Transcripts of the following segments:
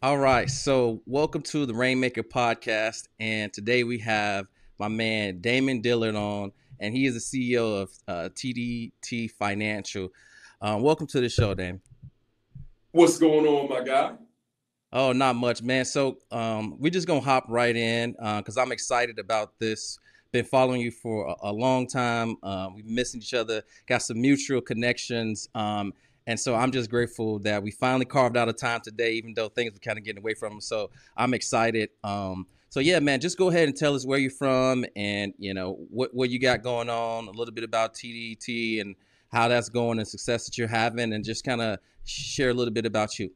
All right. So, welcome to the Rainmaker podcast. And today we have my man Damon Dillard on, and he is the CEO of uh, TDT Financial. Um, welcome to the show, Damon. What's going on, my guy? Oh, not much, man. So, um, we're just going to hop right in because uh, I'm excited about this. Been following you for a, a long time. Uh, we've missing each other, got some mutual connections. Um, and so I'm just grateful that we finally carved out a time today, even though things were kind of getting away from us. So I'm excited. Um, so yeah, man, just go ahead and tell us where you're from and you know what what you got going on, a little bit about TDT and how that's going and success that you're having, and just kind of share a little bit about you.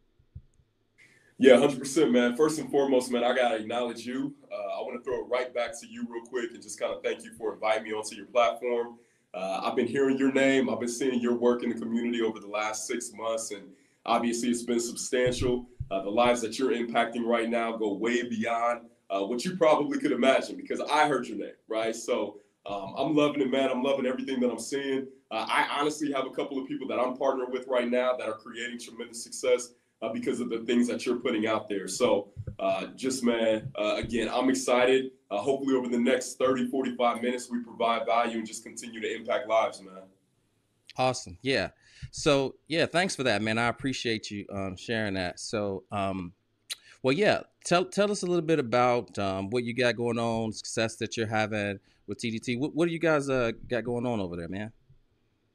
Yeah, hundred percent, man. First and foremost, man, I gotta acknowledge you. Uh, I want to throw it right back to you real quick and just kind of thank you for inviting me onto your platform. Uh, I've been hearing your name. I've been seeing your work in the community over the last six months, and obviously it's been substantial. Uh, the lives that you're impacting right now go way beyond uh, what you probably could imagine because I heard your name, right? So um, I'm loving it, man. I'm loving everything that I'm seeing. Uh, I honestly have a couple of people that I'm partnering with right now that are creating tremendous success uh, because of the things that you're putting out there. So, uh, just man, uh, again, I'm excited. Uh, hopefully, over the next 30, 45 minutes, we provide value and just continue to impact lives, man. Awesome. Yeah. So, yeah, thanks for that, man. I appreciate you um, sharing that. So, um, well, yeah, tell tell us a little bit about um, what you got going on, success that you're having with TDT. What, what do you guys uh, got going on over there, man?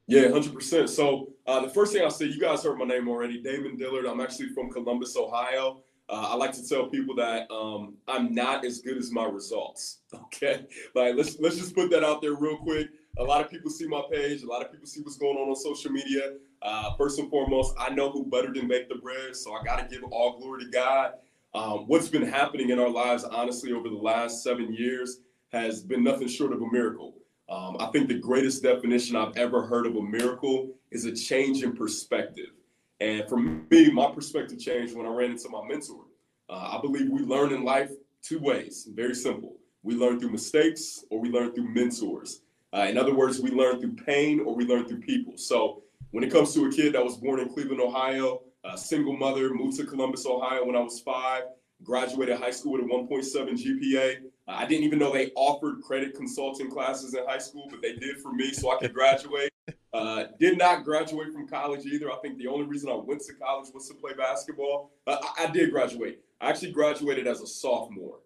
Yeah, hundred percent. So uh, the first thing I'll say, you guys heard my name already, Damon Dillard. I'm actually from Columbus, Ohio. Uh, I like to tell people that um, I'm not as good as my results. Okay, like let's let's just put that out there real quick. A lot of people see my page. A lot of people see what's going on on social media. Uh, first and foremost, I know who buttered and baked the bread, so I got to give all glory to God. Um, what's been happening in our lives, honestly, over the last seven years, has been nothing short of a miracle. Um, I think the greatest definition I've ever heard of a miracle is a change in perspective. And for me, my perspective changed when I ran into my mentor. Uh, I believe we learn in life two ways, very simple. We learn through mistakes or we learn through mentors. Uh, in other words, we learn through pain or we learn through people. So when it comes to a kid that was born in Cleveland, Ohio, a single mother, moved to Columbus, Ohio when I was five, graduated high school with a 1.7 GPA. I didn't even know they offered credit consulting classes in high school, but they did for me so I could graduate. Uh, did not graduate from college either. I think the only reason I went to college was to play basketball. Uh, I, I, did graduate. I actually graduated as a sophomore.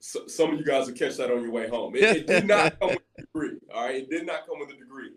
So, some of you guys will catch that on your way home. It, it did not come with a degree. All right, it did not come with a degree.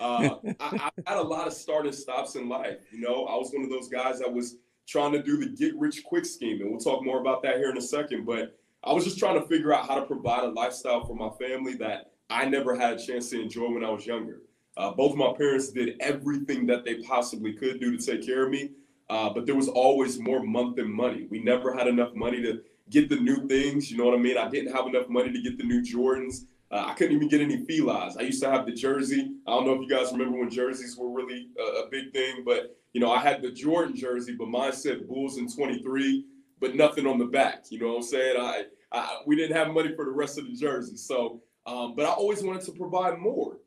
Uh, I, I had a lot of start and stops in life. You know, I was one of those guys that was trying to do the get rich quick scheme. And we'll talk more about that here in a second. But I was just trying to figure out how to provide a lifestyle for my family that I never had a chance to enjoy when I was younger. Uh, both my parents did everything that they possibly could do to take care of me. Uh, but there was always more month than money. We never had enough money to get the new things. You know what I mean? I didn't have enough money to get the new Jordans. Uh, I couldn't even get any felines. I used to have the jersey. I don't know if you guys remember when jerseys were really a, a big thing, but you know, I had the Jordan jersey, but mine said Bulls in 23, but nothing on the back. You know what I'm saying? I, I we didn't have money for the rest of the jersey. So, um, but I always wanted to provide more.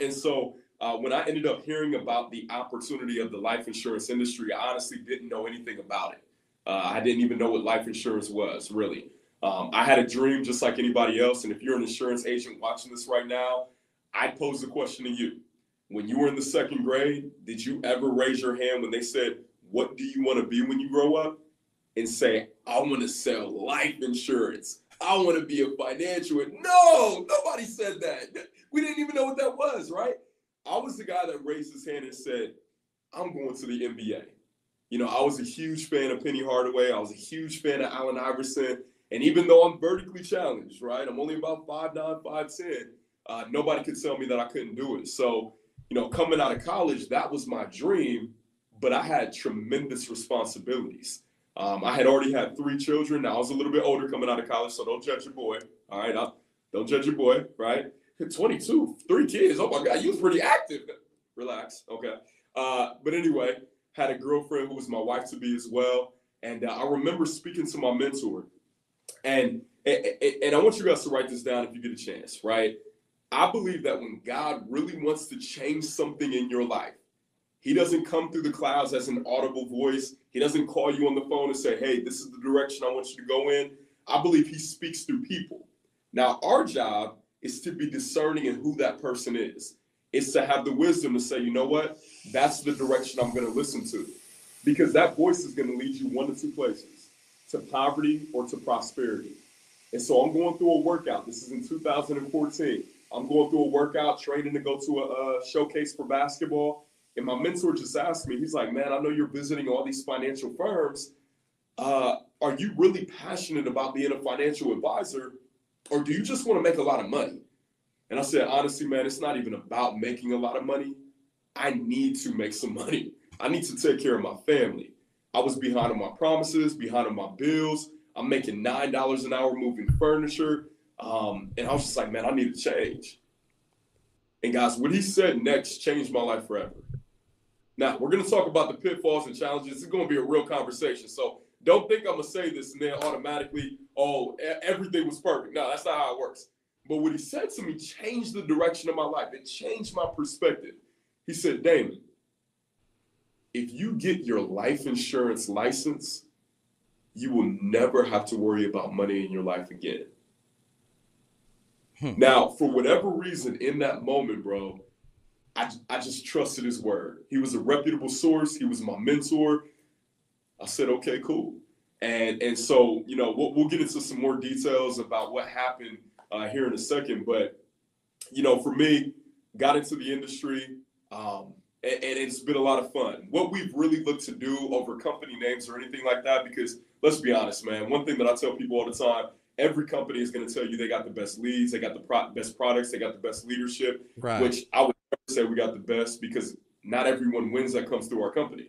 And so uh, when I ended up hearing about the opportunity of the life insurance industry, I honestly didn't know anything about it. Uh, I didn't even know what life insurance was, really. Um, I had a dream just like anybody else. And if you're an insurance agent watching this right now, I pose the question to you when you were in the second grade, did you ever raise your hand when they said, What do you want to be when you grow up? And say, I want to sell life insurance. I want to be a financial. No, nobody said that. We didn't even know what that was, right? I was the guy that raised his hand and said, I'm going to the NBA. You know, I was a huge fan of Penny Hardaway. I was a huge fan of Allen Iverson. And even though I'm vertically challenged, right? I'm only about 5'9, 5'10, uh, nobody could tell me that I couldn't do it. So you know, coming out of college, that was my dream, but I had tremendous responsibilities. Um, I had already had three children. Now I was a little bit older coming out of college, so don't judge your boy. All right, I, don't judge your boy. Right? 22, three kids. Oh my God, you was pretty active. Relax. Okay. Uh, but anyway, had a girlfriend who was my wife to be as well, and uh, I remember speaking to my mentor, and, and and I want you guys to write this down if you get a chance. Right? I believe that when God really wants to change something in your life, He doesn't come through the clouds as an audible voice. He doesn't call you on the phone and say, hey, this is the direction I want you to go in. I believe he speaks through people. Now, our job is to be discerning in who that person is. It's to have the wisdom to say, you know what? That's the direction I'm going to listen to. Because that voice is going to lead you one to two places to poverty or to prosperity. And so I'm going through a workout. This is in 2014. I'm going through a workout, training to go to a, a showcase for basketball. And my mentor just asked me, he's like, man, I know you're visiting all these financial firms. Uh, are you really passionate about being a financial advisor? Or do you just want to make a lot of money? And I said, honestly, man, it's not even about making a lot of money. I need to make some money. I need to take care of my family. I was behind on my promises, behind on my bills. I'm making nine dollars an hour moving furniture, um, and I was just like, man, I need to change. And guys, what he said next changed my life forever. Now we're going to talk about the pitfalls and challenges. It's going to be a real conversation. So don't think I'm going to say this and then automatically, oh, everything was perfect. No, that's not how it works. But what he said to me changed the direction of my life. It changed my perspective. He said, Damon, if you get your life insurance license, you will never have to worry about money in your life again. Hmm. Now, for whatever reason, in that moment, bro, I, I just trusted his word. He was a reputable source. He was my mentor. I said, okay, cool. And and so, you know, we'll, we'll get into some more details about what happened uh, here in a second. But, you know, for me, got into the industry, um, and, and, it's been a lot of fun. What we've really looked to do over company names or anything like that, because let's be honest, man, one thing that I tell people all the time every company is going to tell you they got the best leads, they got the pro- best products, they got the best leadership, right. which I would say we got the best because not everyone wins that comes through our company.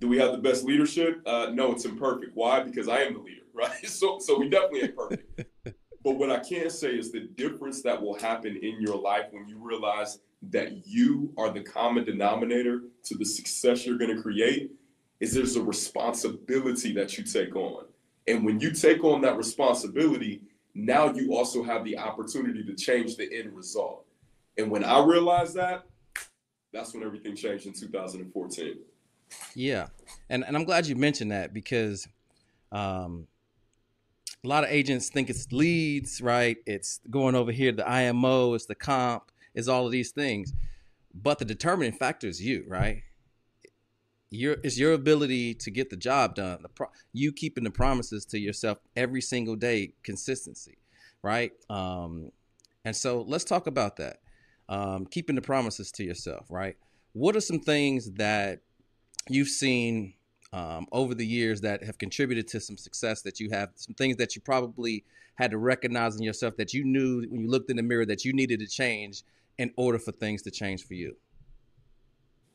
Do we have the best leadership? Uh, no, it's imperfect. Why? Because I am the leader, right? So, so we definitely ain't perfect. but what I can say is the difference that will happen in your life when you realize that you are the common denominator to the success you're going to create is there's a responsibility that you take on. And when you take on that responsibility, now you also have the opportunity to change the end result. And when I realized that, that's when everything changed in 2014. Yeah. And, and I'm glad you mentioned that because um, a lot of agents think it's leads, right? It's going over here, the IMO, it's the comp, it's all of these things. But the determining factor is you, right? Your it's your ability to get the job done. The pro- you keeping the promises to yourself every single day, consistency, right? Um, and so let's talk about that. Um, keeping the promises to yourself, right? What are some things that you've seen um, over the years that have contributed to some success that you have? Some things that you probably had to recognize in yourself that you knew when you looked in the mirror that you needed to change in order for things to change for you?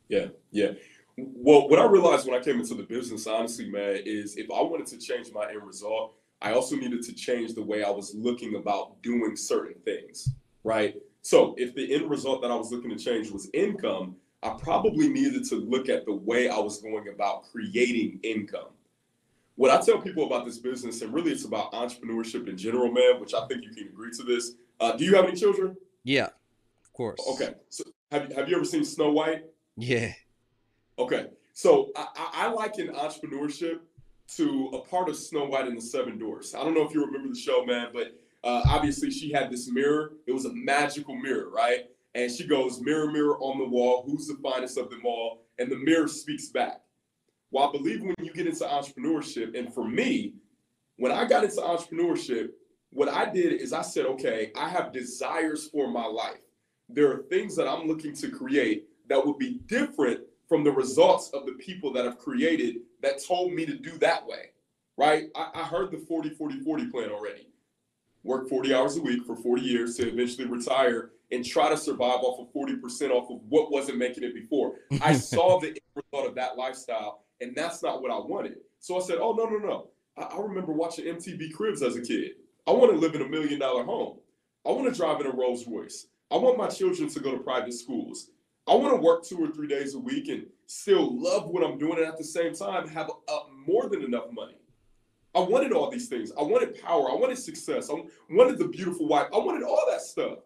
Yeah, yeah. Well, what I realized when I came into the business, honestly, man, is if I wanted to change my end result, I also needed to change the way I was looking about doing certain things, right? So if the end result that I was looking to change was income, I probably needed to look at the way I was going about creating income. What I tell people about this business, and really it's about entrepreneurship in general, man, which I think you can agree to this. Uh, do you have any children? Yeah of course. Okay. So have, have you ever seen Snow White? Yeah. Okay. So I, I liken entrepreneurship to a part of Snow White and the Seven Dwarfs. I don't know if you remember the show, man, but uh, obviously she had this mirror. It was a magical mirror, right? And she goes, Mirror, mirror on the wall, who's the finest of them all? And the mirror speaks back. Well, I believe when you get into entrepreneurship, and for me, when I got into entrepreneurship, what I did is I said, okay, I have desires for my life there are things that I'm looking to create that would be different from the results of the people that have created that told me to do that way, right? I, I heard the 40 40 40 plan already. Work 40 hours a week for 40 years to eventually retire and try to survive off of 40% off of what wasn't making it before. I saw the result of that lifestyle, and that's not what I wanted. So I said, Oh, no, no, no. I, I remember watching MTV Cribs as a kid. I want to live in a million dollar home. I want to drive in a Rolls Royce. I want my children to go to private schools. I want to work two or three days a week and still love what I'm doing and at the same time have a, more than enough money. I wanted all these things. I wanted power. I wanted success. I wanted the beautiful wife. I wanted all that stuff.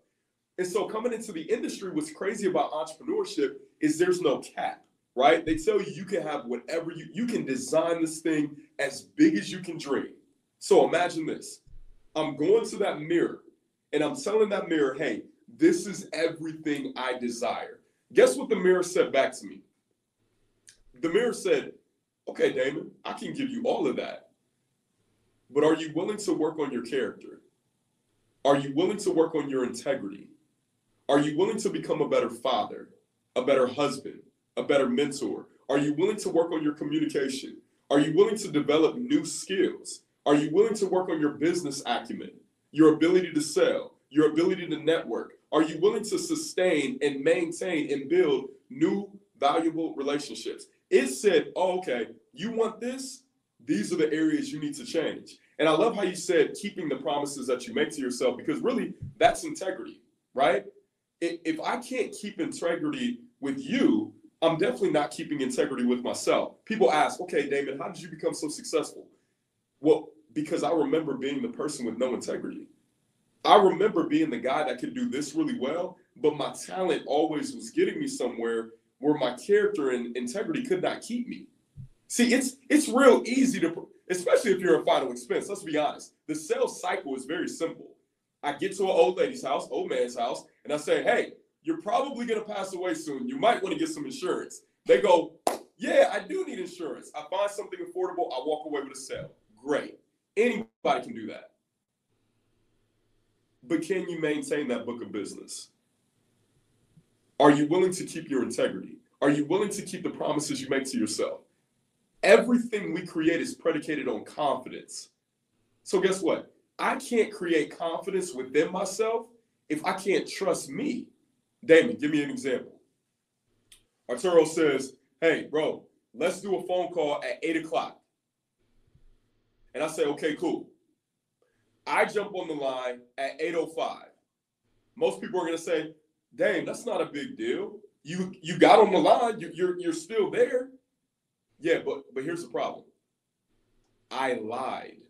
And so coming into the industry, what's crazy about entrepreneurship is there's no cap, right? They tell you you can have whatever you you can design this thing as big as you can dream. So imagine this. I'm going to that mirror and I'm telling that mirror, hey, this is everything I desire. Guess what the mirror said back to me? The mirror said, okay, Damon, I can give you all of that. But are you willing to work on your character? Are you willing to work on your integrity? Are you willing to become a better father, a better husband, a better mentor? Are you willing to work on your communication? Are you willing to develop new skills? Are you willing to work on your business acumen, your ability to sell, your ability to network? Are you willing to sustain and maintain and build new valuable relationships? It said, oh, okay, you want this? These are the areas you need to change. And I love how you said keeping the promises that you make to yourself because really that's integrity, right? If I can't keep integrity with you, I'm definitely not keeping integrity with myself. People ask, okay, Damon, how did you become so successful? Well, because I remember being the person with no integrity. I remember being the guy that could do this really well, but my talent always was getting me somewhere where my character and integrity could not keep me. See, it's it's real easy to, especially if you're a final expense. Let's be honest. The sales cycle is very simple. I get to an old lady's house, old man's house, and I say, "Hey, you're probably gonna pass away soon. You might want to get some insurance." They go, "Yeah, I do need insurance." I find something affordable. I walk away with a sale. Great. Anybody can do that. But can you maintain that book of business? Are you willing to keep your integrity? Are you willing to keep the promises you make to yourself? Everything we create is predicated on confidence. So, guess what? I can't create confidence within myself if I can't trust me. Damon, give me an example. Arturo says, Hey, bro, let's do a phone call at eight o'clock. And I say, Okay, cool. I jump on the line at 8:05. Most people are gonna say, "Dang, that's not a big deal. You you got on the line. You, you're you're still there." Yeah, but but here's the problem. I lied.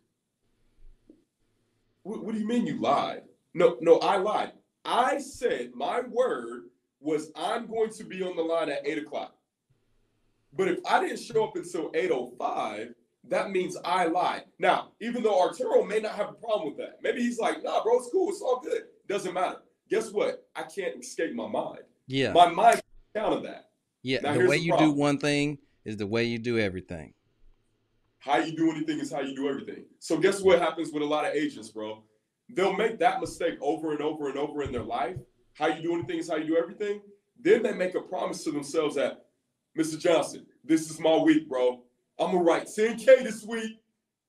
What, what do you mean you lied? No, no, I lied. I said my word was I'm going to be on the line at eight o'clock. But if I didn't show up until 8:05, that means I lied. Now, even though Arturo may not have a problem with that, maybe he's like, nah, bro, it's cool, it's all good. Doesn't matter. Guess what? I can't escape my mind. Yeah. My mind counted that. Yeah. Now, the way the you do one thing is the way you do everything. How you do anything is how you do everything. So guess what happens with a lot of agents, bro? They'll make that mistake over and over and over in their life. How you do anything is how you do everything. Then they make a promise to themselves that, Mr. Johnson, this is my week, bro. I'm gonna write 10K this week.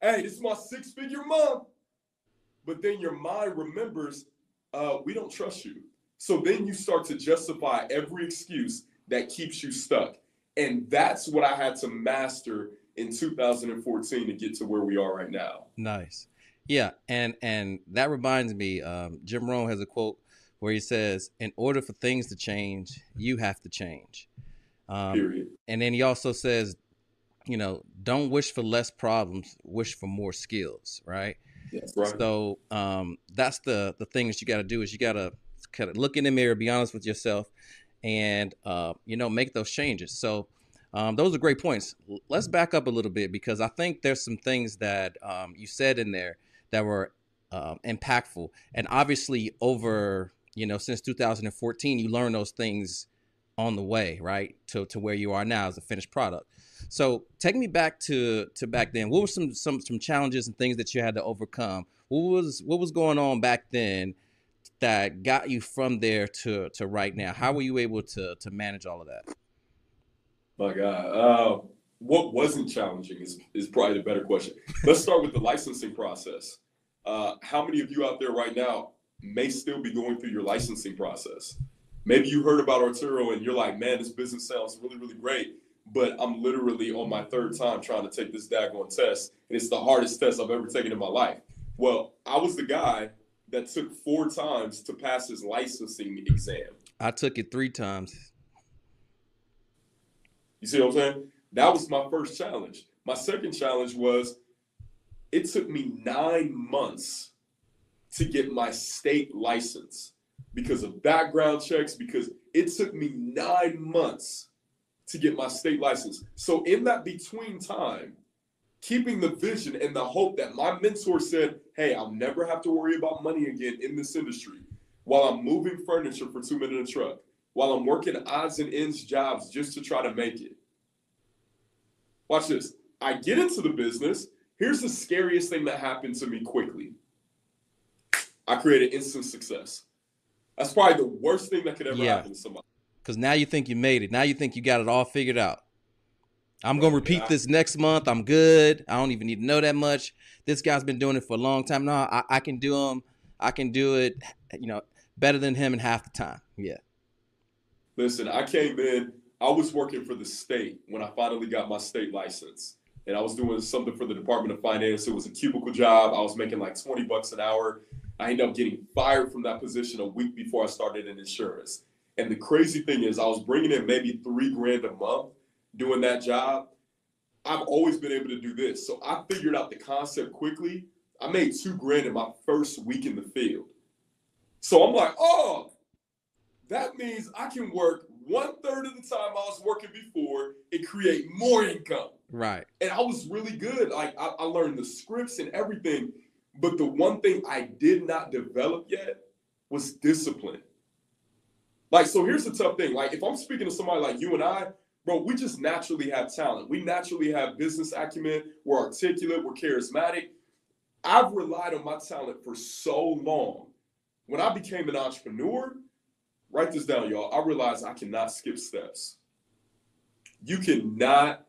Hey, this is my six figure month. But then your mind remembers, uh, we don't trust you. So then you start to justify every excuse that keeps you stuck. And that's what I had to master in 2014 to get to where we are right now. Nice. Yeah, and and that reminds me, um, Jim Rohn has a quote where he says, "In order for things to change, you have to change." Um, Period. And then he also says, you know, don't wish for less problems, wish for more skills, right? Yes, right. So um, that's the the thing that you got to do is you got to kind of look in the mirror, be honest with yourself, and uh, you know make those changes. So um, those are great points. Let's back up a little bit because I think there's some things that um, you said in there that were uh, impactful, and obviously over you know since 2014 you learn those things on the way, right, to to where you are now as a finished product. So take me back to to back then. What were some some some challenges and things that you had to overcome? What was what was going on back then that got you from there to to right now? How were you able to to manage all of that? My God, uh, what wasn't challenging is is probably the better question. Let's start with the licensing process. Uh, how many of you out there right now may still be going through your licensing process? Maybe you heard about Arturo and you're like, man, this business sounds really, really great but I'm literally on my third time trying to take this daggone test, and it's the hardest test I've ever taken in my life. Well, I was the guy that took four times to pass his licensing exam. I took it three times. You see what I'm saying? That was my first challenge. My second challenge was it took me nine months to get my state license because of background checks, because It took me nine months to get my state license. So in that between time, keeping the vision and the hope that my mentor said, hey, I'll never have to worry about money again in this industry while I'm moving furniture for Two Men and a Truck, while I'm working odds and ends jobs just to try to make it. Watch this. I get into the business. Here's the scariest thing that happened to me quickly. I created instant success. That's probably the worst thing that could ever yeah. happen to somebody. Because now you think you made it. Now you think you got it all figured out. I'm gonna repeat this next month. I'm good. I don't even need to know that much. This guy's been doing it for a long time. No, I, I can do him. I can do it. You know, better than him in half the time. Yeah. Listen, I came in. I was working for the state when I finally got my state license, and I was doing something for the Department of Finance. It was a cubicle job. I was making like 20 bucks an hour. I ended up getting fired from that position a week before I started in insurance. And the crazy thing is, I was bringing in maybe three grand a month doing that job. I've always been able to do this. So I figured out the concept quickly. I made two grand in my first week in the field. So I'm like, oh, that means I can work one third of the time I was working before and create more income. Right. And I was really good. Like I, I learned the scripts and everything. But the one thing I did not develop yet was discipline. Like, so here's the tough thing. Like, if I'm speaking to somebody like you and I, bro, we just naturally have talent. We naturally have business acumen. We're articulate. We're charismatic. I've relied on my talent for so long. When I became an entrepreneur, write this down, y'all. I realize I cannot skip steps. You cannot,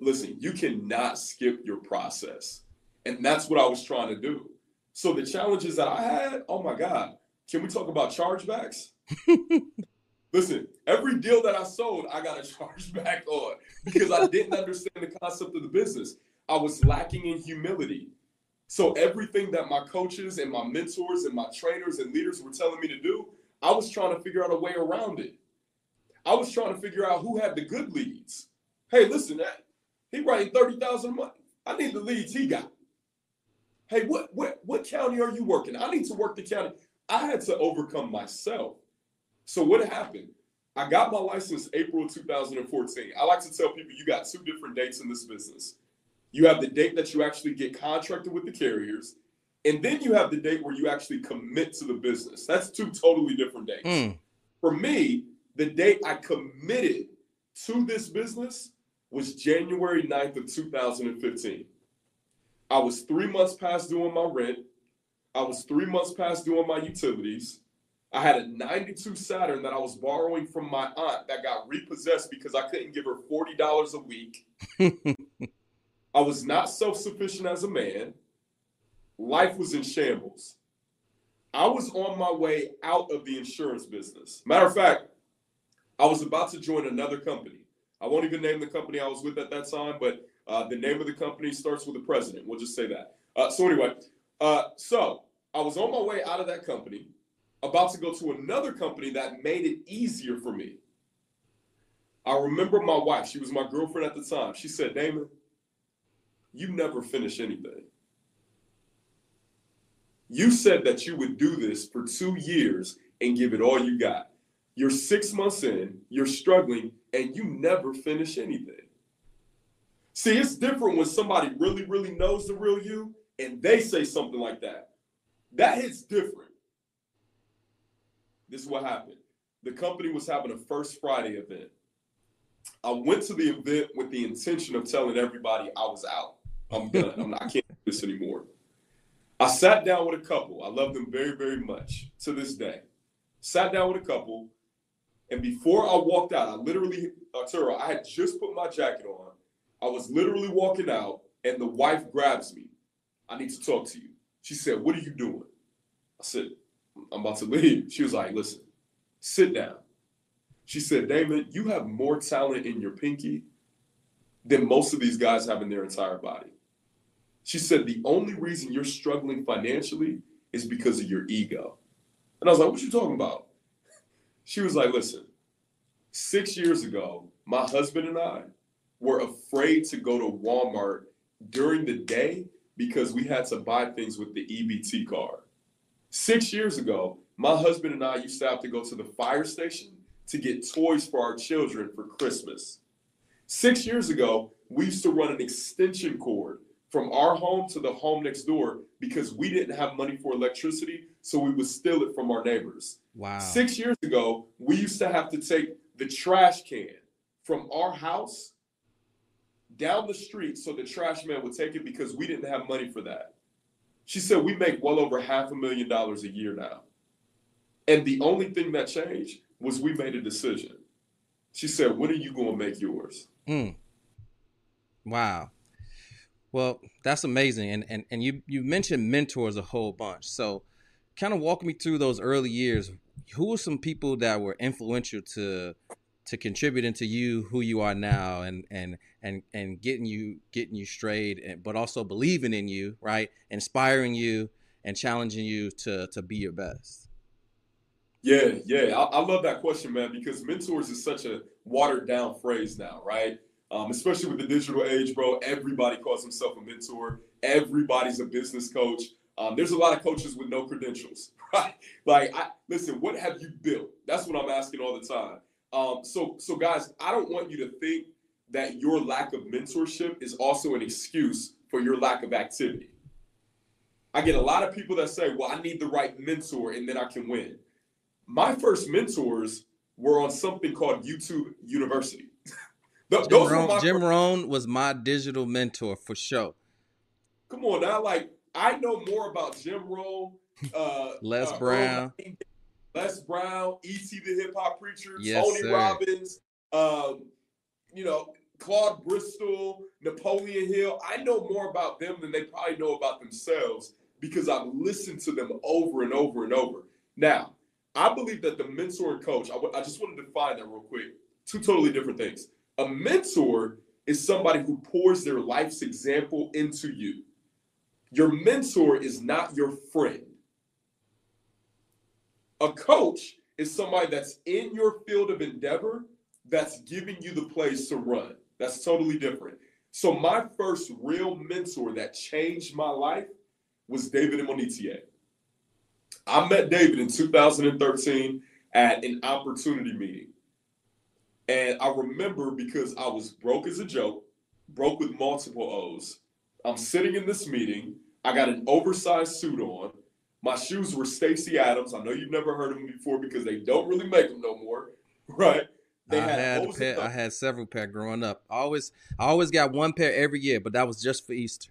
listen, you cannot skip your process. And that's what I was trying to do. So the challenges that I had, oh my God, can we talk about chargebacks? Listen, every deal that I sold, I got a charge back on because I didn't understand the concept of the business. I was lacking in humility. So everything that my coaches and my mentors and my trainers and leaders were telling me to do, I was trying to figure out a way around it. I was trying to figure out who had the good leads. Hey, listen, he writing 30,000 a month. I need the leads he got. Hey, what, what, what county are you working? I need to work the county. I had to overcome myself. So what happened? I got my license April 2014. I like to tell people you got two different dates in this business. You have the date that you actually get contracted with the carriers, and then you have the date where you actually commit to the business. That's two totally different dates. Mm. For me, the date I committed to this business was January 9th of 2015. I was three months past doing my rent. I was three months past doing my utilities. I had a 92 Saturn that I was borrowing from my aunt that got repossessed because I couldn't give her $40 a week. I was not self sufficient as a man. Life was in shambles. I was on my way out of the insurance business. Matter of fact, I was about to join another company. I won't even name the company I was with at that time, but uh, the name of the company starts with the president. We'll just say that. Uh, so, anyway, uh, so I was on my way out of that company about to go to another company that made it easier for me. I remember my wife, she was my girlfriend at the time. She said, Damon, you never finish anything. You said that you would do this for two years and give it all you got. You're six months in, you're struggling, and you never finish anything. See, it's different when somebody really, really knows the real you and they say something like that. That hits different. This is what happened. The company was having a First Friday event. I went to the event with the intention of telling everybody I was out. I'm done. I'm not, I can't do this anymore. I sat down with a couple. I love them very, very much to this day. Sat down with a couple, and before I walked out, I literally, uh, Arturo, I had just put my jacket on. I was literally walking out, and the wife grabs me. I need to talk to you. She said, What are you doing? I said, I'm about to leave. She was like, listen, sit down. She said, Damon, you have more talent in your pinky than most of these guys have in their entire body. She said, the only reason you're struggling financially is because of your ego. And I was like, what you talking about? She was like, listen, six years ago, my husband and I were afraid to go to Walmart during the day because we had to buy things with the EBT card. Six years ago, my husband and I used to have to go to the fire station to get toys for our children for Christmas. Six years ago, we used to run an extension cord from our home to the home next door because we didn't have money for electricity, so we would steal it from our neighbors. Wow. Six years ago, we used to have to take the trash can from our house down the street so the trash man would take it because we didn't have money for that. She said, We make well over half a million dollars a year now. And the only thing that changed was we made a decision. She said, When are you going to make yours? Mm. Wow. Well, that's amazing. And, and and you you mentioned mentors a whole bunch. So kind of walk me through those early years. Who were some people that were influential to to contributing to you who you are now and and and and getting you getting you straight and, but also believing in you right inspiring you and challenging you to to be your best yeah yeah i, I love that question man because mentors is such a watered down phrase now right um, especially with the digital age bro everybody calls himself a mentor everybody's a business coach um, there's a lot of coaches with no credentials right like I, listen what have you built that's what i'm asking all the time um, so, so guys, I don't want you to think that your lack of mentorship is also an excuse for your lack of activity. I get a lot of people that say, "Well, I need the right mentor, and then I can win." My first mentors were on something called YouTube University. Jim, Rohn, Jim Rohn was my digital mentor for sure. Come on now, like I know more about Jim Rohn, uh, Les uh, Brown, Earl, Les Brown, E.T. the Hip Hop Preacher, yes, Tony sir. Robbins, um, you know, Claude Bristol, Napoleon Hill. I know more about them than they probably know about themselves because I've listened to them over and over and over. Now, I believe that the mentor and coach, I, w- I just want to define that real quick. Two totally different things. A mentor is somebody who pours their life's example into you. Your mentor is not your friend. A coach is somebody that's in your field of endeavor that's giving you the place to run. That's totally different. So my first real mentor that changed my life was David Imonitie. I met David in 2013 at an opportunity meeting. And I remember because I was broke as a joke, broke with multiple O's. I'm sitting in this meeting. I got an oversized suit on. My shoes were Stacy Adams. I know you've never heard of them before because they don't really make them no more, right? They I had, a pair, I had several pair growing up. I always I always got one pair every year, but that was just for Easter.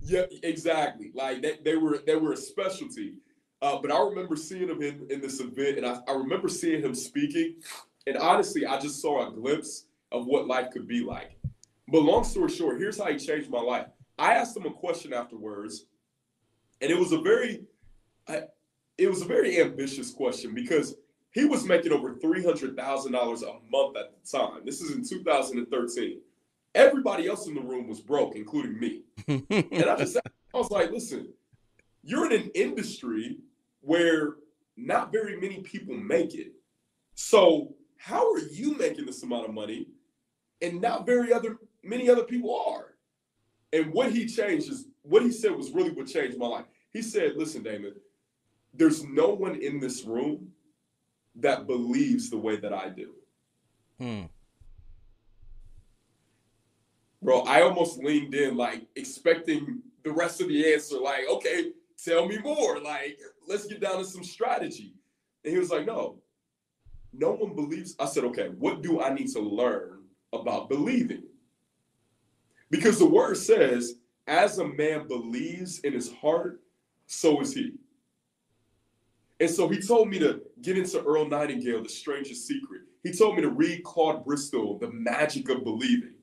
Yeah, exactly. Like they, they were they were a specialty. Uh, but I remember seeing him in, in this event, and I, I remember seeing him speaking. And honestly, I just saw a glimpse of what life could be like. But long story short, here's how he changed my life. I asked him a question afterwards and it was a very it was a very ambitious question because he was making over $300,000 a month at the time. This is in 2013. Everybody else in the room was broke, including me. and I just I was like, listen, you're in an industry where not very many people make it. So how are you making this amount of money and not very other many other people are? And what he changed is what he said was really what changed my life. He said, Listen, Damon, there's no one in this room that believes the way that I do. Hmm. Bro, I almost leaned in, like expecting the rest of the answer, like, okay, tell me more. Like, let's get down to some strategy. And he was like, no, no one believes. I said, okay, what do I need to learn about believing? Because the word says, as a man believes in his heart, so is he. And so he told me to get into Earl Nightingale, The Strangest Secret. He told me to read Claude Bristol, The Magic of Believing.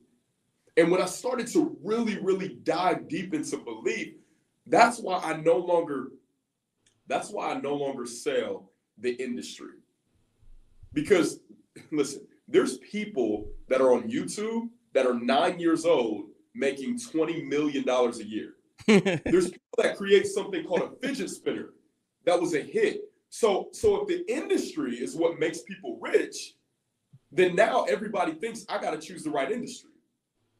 And when I started to really, really dive deep into belief, that's why I no longer, that's why I no longer sell the industry. Because listen, there's people that are on YouTube that are nine years old making $20 million a year. There's people that create something called a fidget spinner that was a hit. So, so if the industry is what makes people rich, then now everybody thinks I got to choose the right industry.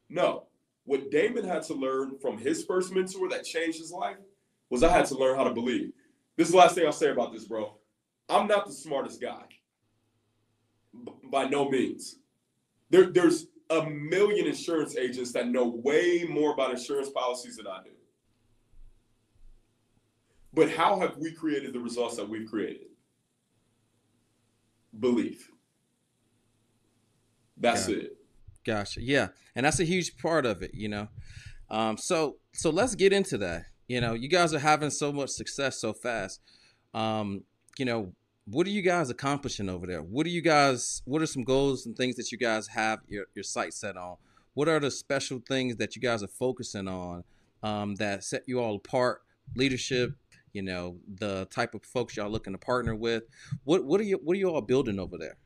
No, what Damon had to learn from his first mentor that changed his life was I had to learn how to believe. This is the last thing I'll say about this, bro. I'm not the smartest guy. By no means. There, there's a million insurance agents that know way more about insurance policies than I do. But how have we created the results that we've created? Belief. That's it. Gotcha. Yeah, and that's a huge part of it. You know, um, so so let's get into that. You know, you guys are having so much success so fast. Um, you know, what are you guys accomplishing over there? What are you guys? What are some goals and things that you guys have your your sight set on? What are the special things that you guys are focusing on um, that set you all apart? Leadership, you know, the type of folks y'all looking to partner with. What what are you what are you all building over there?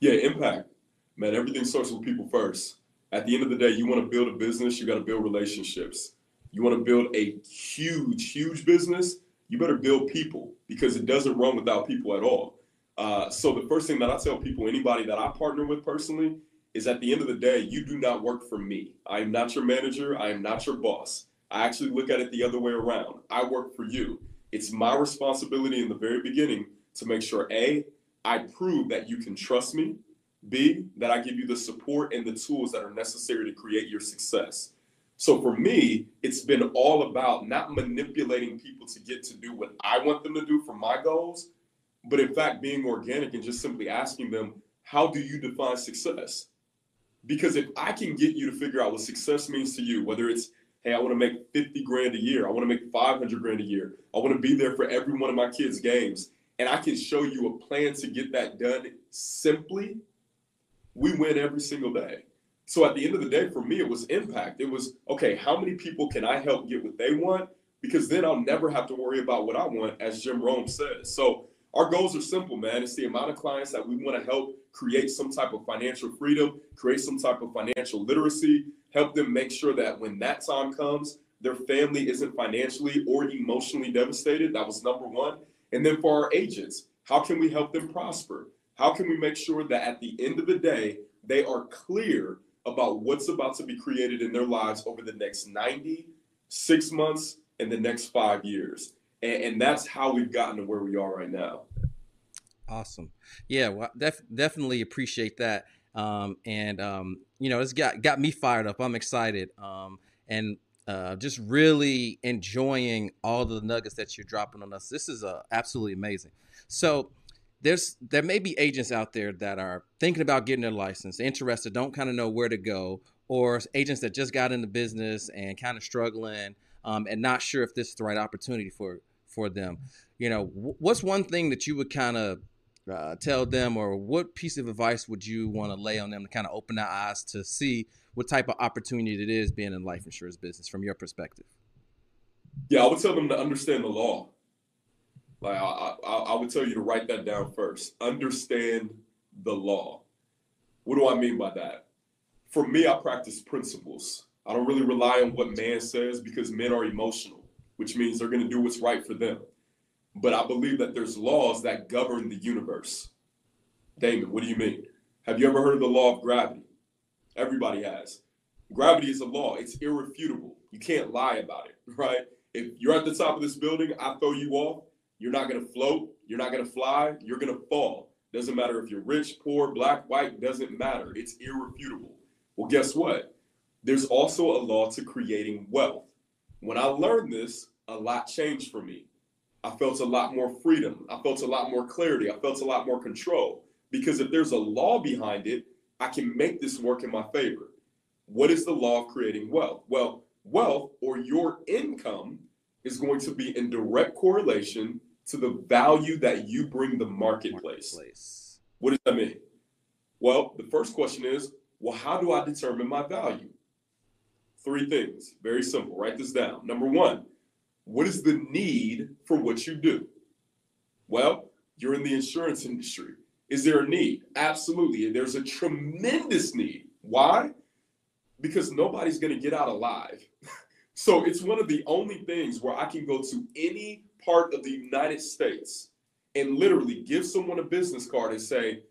Yeah, impact. Man, everything starts with people first. At the end of the day, you want to build a business, you got to build relationships. You want to build a huge, huge business, you better build people because it doesn't run without people at all. Uh, so the first thing that I tell people, anybody that I partner with personally, is at the end of the day, you do not work for me. I am not your manager. I am not your boss. I actually look at it the other way around. I work for you. It's my responsibility in the very beginning to make sure A, I prove that you can trust me. B, that I give you the support and the tools that are necessary to create your success. So for me, it's been all about not manipulating people to get to do what I want them to do for my goals, but in fact being organic and just simply asking them, how do you define success? Because if I can get you to figure out what success means to you, whether it's, hey, I want to make 50 grand a year, I want to make 500 grand a year, I want to be there for every one of my kids' games, and I can show you a plan to get that done simply, we win every single day. So at the end of the day, for me, it was impact. It was, okay, how many people can I help get what they want? Because then I'll never have to worry about what I want, as Jim Rohn says. So our goals are simple, man. It's the amount of clients that we want to help create some type of financial freedom, create some type of financial literacy, help them make sure that when that time comes, their family isn't financially or emotionally devastated. That was number one. And then for our agents, how can we help them prosper? How can we make sure that at the end of the day, they are clear about what's about to be created in their lives over the next 90, six months, and the next five years. And, and that's how we've gotten to where we are right now. Awesome. Yeah, well, def- definitely appreciate that. Um, and um, you know, it's got got me fired up. I'm excited. Um, and uh, just really enjoying all the nuggets that you're dropping on us. This is uh, absolutely amazing. So, there's there may be agents out there that are thinking about getting their license, interested, don't kind of know where to go, or agents that just got into business and kind of struggling um, and not sure if this is the right opportunity for for them. You know, what's one thing that you would kind of uh, tell them, or what piece of advice would you want to lay on them to kind of open their eyes to see what type of opportunity it is being in life insurance business from your perspective? Yeah, I would tell them to understand the law. Like I, I, I would tell you to write that down first. Understand the law. What do I mean by that? For me, I practice principles. I don't really rely on what man says because men are emotional, which means they're going to do what's right for them. But I believe that there's laws that govern the universe. Damon, what do you mean? Have you ever heard of the law of gravity? Everybody has. Gravity is a law, it's irrefutable. You can't lie about it, right? If you're at the top of this building, I throw you off, you're not going to float. You're not going to fly. You're going to fall. Doesn't matter if you're rich, poor, black, white, doesn't matter. It's irrefutable. Well, guess what? There's also a law to creating wealth. When I learned this, a lot changed for me. I felt a lot more freedom. I felt a lot more clarity. I felt a lot more control. Because if there's a law behind it, I can make this work in my favor. What is the law of creating wealth? Well, wealth or your income is going to be in direct correlation to the value that you bring the marketplace. marketplace. What does that mean? Well, the first question is, well, how do I determine my value? Three things, very simple. Write this down. Number one, what is the need for what you do? Well, you're in the insurance industry. Is there a need? Absolutely. There's a tremendous need. Why? Because nobody's going to get out alive. so it's one of the only things where I can go to any part of the United States and literally give someone a business card and say,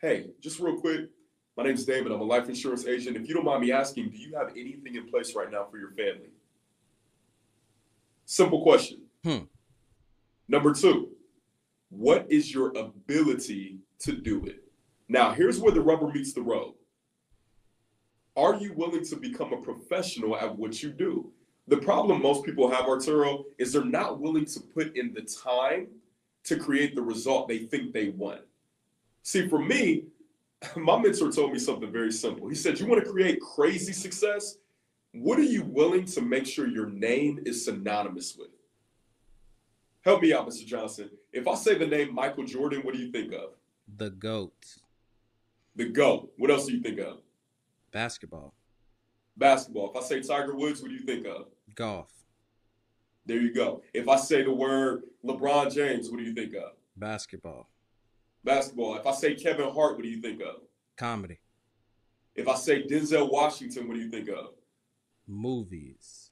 hey, just real quick, my name is David. I'm a life insurance agent. If you don't mind me asking, do you have anything in place right now for your family? Simple question. Hmm. Number two, what is your ability to do it? Now, here's where the rubber meets the road. Are you willing to become a professional at what you do? The problem most people have, Arturo, is they're not willing to put in the time to create the result they think they want. See, for me, my mentor told me something very simple. He said, You want to create crazy success? What are you willing to make sure your name is synonymous with? Help me out, Mr. Johnson. If I say the name Michael Jordan, what do you think of? The GOAT. The GOAT. What else do you think of? Basketball. Basketball. If I say Tiger Woods, what do you think of? Golf. There you go. If I say the word LeBron James, what do you think of? Basketball. Basketball. If I say Kevin Hart, what do you think of? Comedy. If I say Denzel Washington, what do you think of? Movies.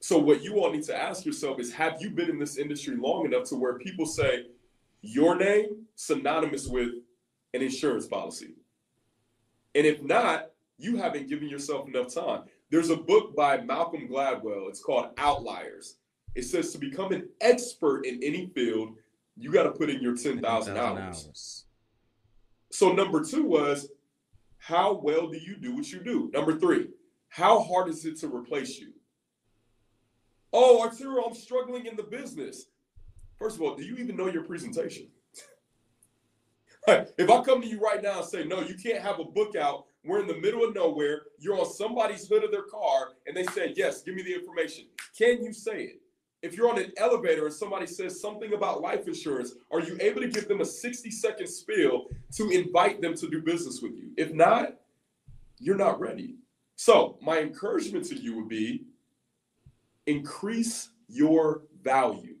So what you all need to ask yourself is have you been in this industry long enough to where people say your name synonymous with an insurance policy? And if not, you haven't given yourself enough time. There's a book by Malcolm Gladwell. It's called Outliers. It says to become an expert in any field, you got to put in your 10,000 hours. hours. So, number two was, how well do you do what you do? Number three, how hard is it to replace you? Oh, Arturo, I'm struggling in the business. First of all, do you even know your presentation? if I come to you right now and say, no, you can't have a book out, we're in the middle of nowhere, you're on somebody's hood of their car, and they say, yes, give me the information. Can you say it? If you're on an elevator and somebody says something about life insurance, are you able to give them a 60 second spiel to invite them to do business with you? If not, you're not ready. So, my encouragement to you would be increase your value.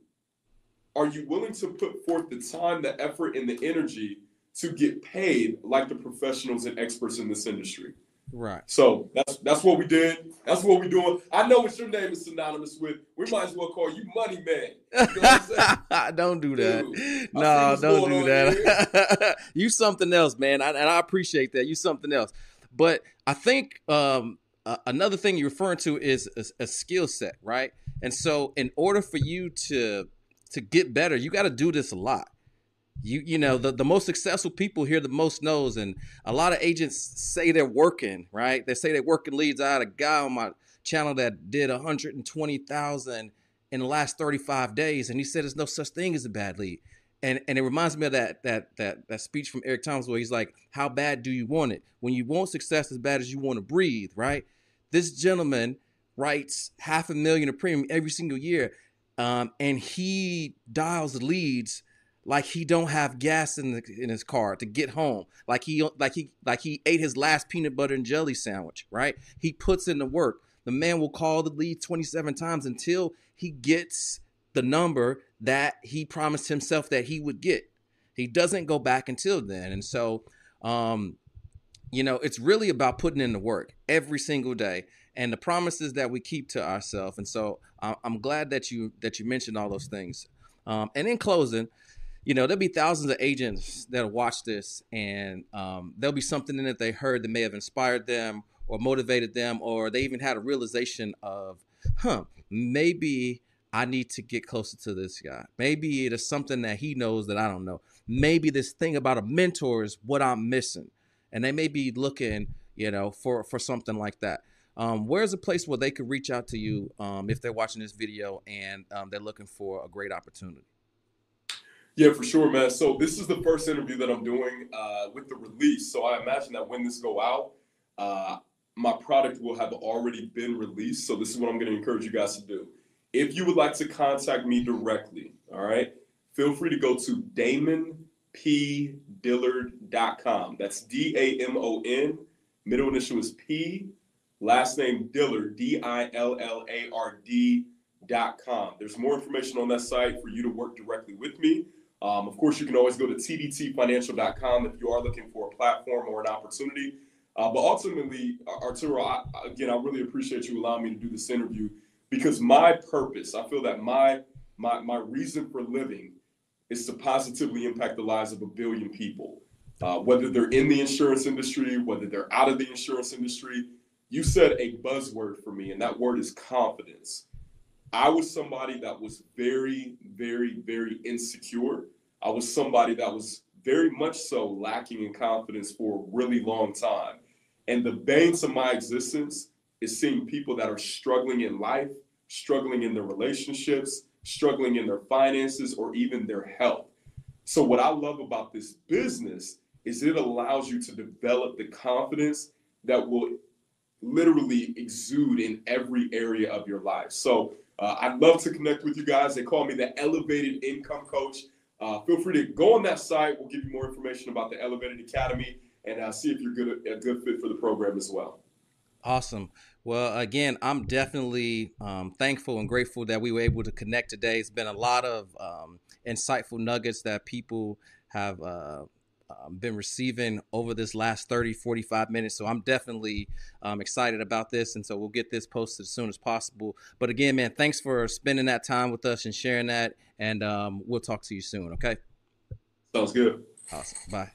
Are you willing to put forth the time, the effort, and the energy to get paid like the professionals and experts in this industry. Right. So that's that's what we did. That's what we're doing. I know what your name is synonymous with. We might as well call you Money Man. You know don't do that. Dude, no, don't do that. you something else, man. I, and I appreciate that. You something else. But I think um, uh, another thing you're referring to is a, a skill set, right? And so, in order for you to to get better, you got to do this a lot you you know the, the most successful people hear the most no's and a lot of agents say they're working right? They say they're working leads. I had a guy on my channel that did 120000 in the last 35 days and he said there's no such thing as a bad lead. And and it reminds me of that that that that speech from eric thomas where he's like how bad do you want it? When you want success as bad as you want to breathe right? This gentleman writes half a million of premium every single year um, and he dials leads like he don't have gas in the in his car to get home. Like he like he like he ate his last peanut butter and jelly sandwich right? He puts in the work. The man will call the lead 27 times until he gets the number that he promised himself that he would get. He doesn't go back until then. And so um you know it's really about putting in the work every single day and the promises that we keep to ourselves and so i'm glad that you that you mentioned all those things. Um, and in closing you know, there'll be thousands of agents that'll watch this, and um, there'll be something in it they heard that may have inspired them or motivated them, or they even had a realization of, huh, maybe I need to get closer to this guy. Maybe it is something that he knows that I don't know. Maybe this thing about a mentor is what I'm missing, and they may be looking, you know, for for something like that. Um, where's a place where they could reach out to you um, if they're watching this video and um, they're looking for a great opportunity? Yeah, for sure, man. So this is the first interview that I'm doing uh, with the release. So I imagine that when this go out, uh, my product will have already been released. So this is what I'm going to encourage you guys to do. If you would like to contact me directly, all right, feel free to go to damonpdillard.com. That's D A M O N. Middle initial is P. Last name Dillard, D I L L A R D.com. There's more information on that site for you to work directly with me. Um, of course, you can always go to tdtfinancial.com if you are looking for a platform or an opportunity. Uh, but ultimately, Arturo, I, again, I really appreciate you allowing me to do this interview because my purpose, I feel that my my my reason for living is to positively impact the lives of a billion people, uh, whether they're in the insurance industry, whether they're out of the insurance industry. You said a buzzword for me, and that word is confidence. I was somebody that was very, very, very insecure. I was somebody that was very much so lacking in confidence for a really long time. And the bane to my existence is seeing people that are struggling in life, struggling in their relationships, struggling in their finances, or even their health. So, what I love about this business is it allows you to develop the confidence that will literally exude in every area of your life. So, uh, I'd love to connect with you guys. They call me the Elevated Income Coach. Uh, feel free to go on that site. We'll give you more information about the Elevated Academy and uh, see if you're good, a good fit for the program as well. Awesome. Well, again, I'm definitely um, thankful and grateful that we were able to connect today. It's been a lot of um, insightful nuggets that people have uh, um, been receiving over this last 30, 45 minutes. So I'm definitely um, excited about this. And so we'll get this posted as soon as possible. But again, man, thanks for spending that time with us and sharing that. And um, we'll talk to you soon. Okay. Sounds good. Awesome. Bye.